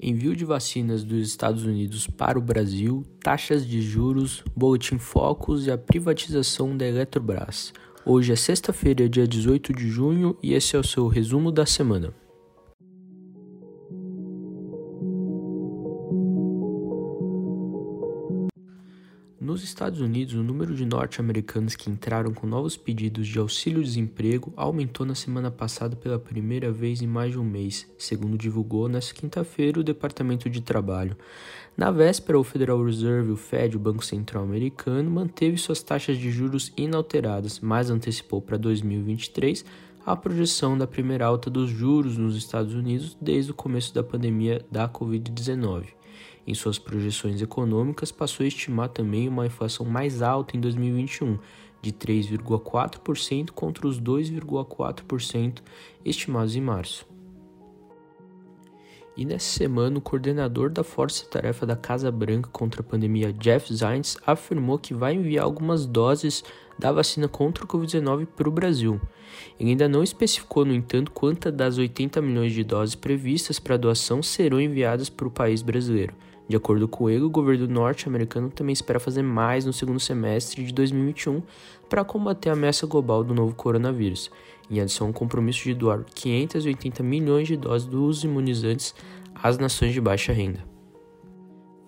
envio de vacinas dos Estados Unidos para o Brasil, taxas de juros, boletim Focus e a privatização da Eletrobras. Hoje é sexta-feira, dia 18 de junho, e esse é o seu resumo da semana. Nos Estados Unidos, o número de norte-americanos que entraram com novos pedidos de auxílio-desemprego aumentou na semana passada pela primeira vez em mais de um mês, segundo divulgou nesta quinta-feira o Departamento de Trabalho. Na véspera, o Federal Reserve, o Fed, o Banco Central Americano, manteve suas taxas de juros inalteradas, mas antecipou para 2023 a projeção da primeira alta dos juros nos Estados Unidos desde o começo da pandemia da Covid-19. Em suas projeções econômicas, passou a estimar também uma inflação mais alta em 2021, de 3,4% contra os 2,4% estimados em março. E nessa semana, o coordenador da Força Tarefa da Casa Branca contra a pandemia, Jeff Zients, afirmou que vai enviar algumas doses da vacina contra o Covid-19 para o Brasil. Ele ainda não especificou, no entanto, quantas das 80 milhões de doses previstas para doação serão enviadas para o país brasileiro. De acordo com ele, o governo norte-americano também espera fazer mais no segundo semestre de 2021 para combater a ameaça global do novo coronavírus, em adição ao compromisso de doar 580 milhões de doses dos imunizantes às nações de baixa renda.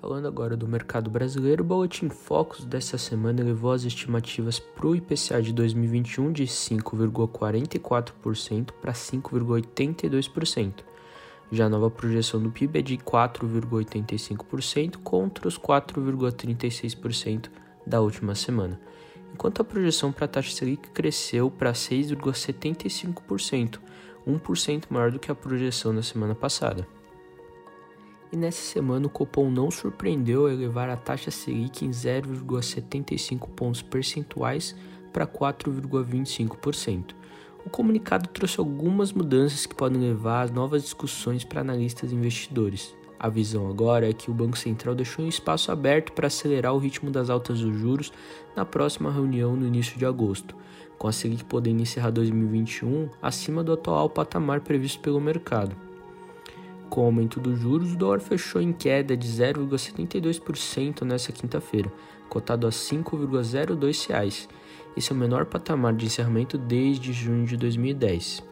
Falando agora do mercado brasileiro, o Boletim Focus dessa semana elevou as estimativas para o IPCA de 2021 de 5,44% para 5,82%. Já a nova projeção do PIB é de 4,85% contra os 4,36% da última semana, enquanto a projeção para a taxa Selic cresceu para 6,75%, 1% maior do que a projeção da semana passada. E nessa semana o Copom não surpreendeu a elevar a taxa Selic em 0,75 pontos percentuais para 4,25%. O comunicado trouxe algumas mudanças que podem levar a novas discussões para analistas e investidores. A visão agora é que o Banco Central deixou um espaço aberto para acelerar o ritmo das altas dos juros na próxima reunião no início de agosto, com a Selic podendo encerrar 2021 acima do atual patamar previsto pelo mercado. Com o aumento dos juros, o dólar fechou em queda de 0,72% nesta quinta-feira, cotado a R$ 5,02 esse é o menor patamar de encerramento desde junho de 2010.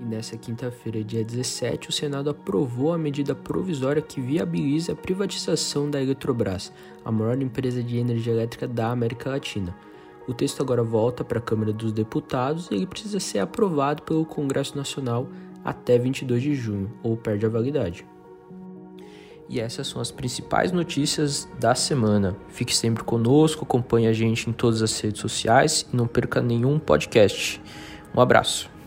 E nessa quinta-feira, dia 17, o Senado aprovou a medida provisória que viabiliza a privatização da Eletrobras, a maior empresa de energia elétrica da América Latina. O texto agora volta para a Câmara dos Deputados e ele precisa ser aprovado pelo Congresso Nacional até 22 de junho, ou perde a validade. E essas são as principais notícias da semana. Fique sempre conosco, acompanhe a gente em todas as redes sociais e não perca nenhum podcast. Um abraço.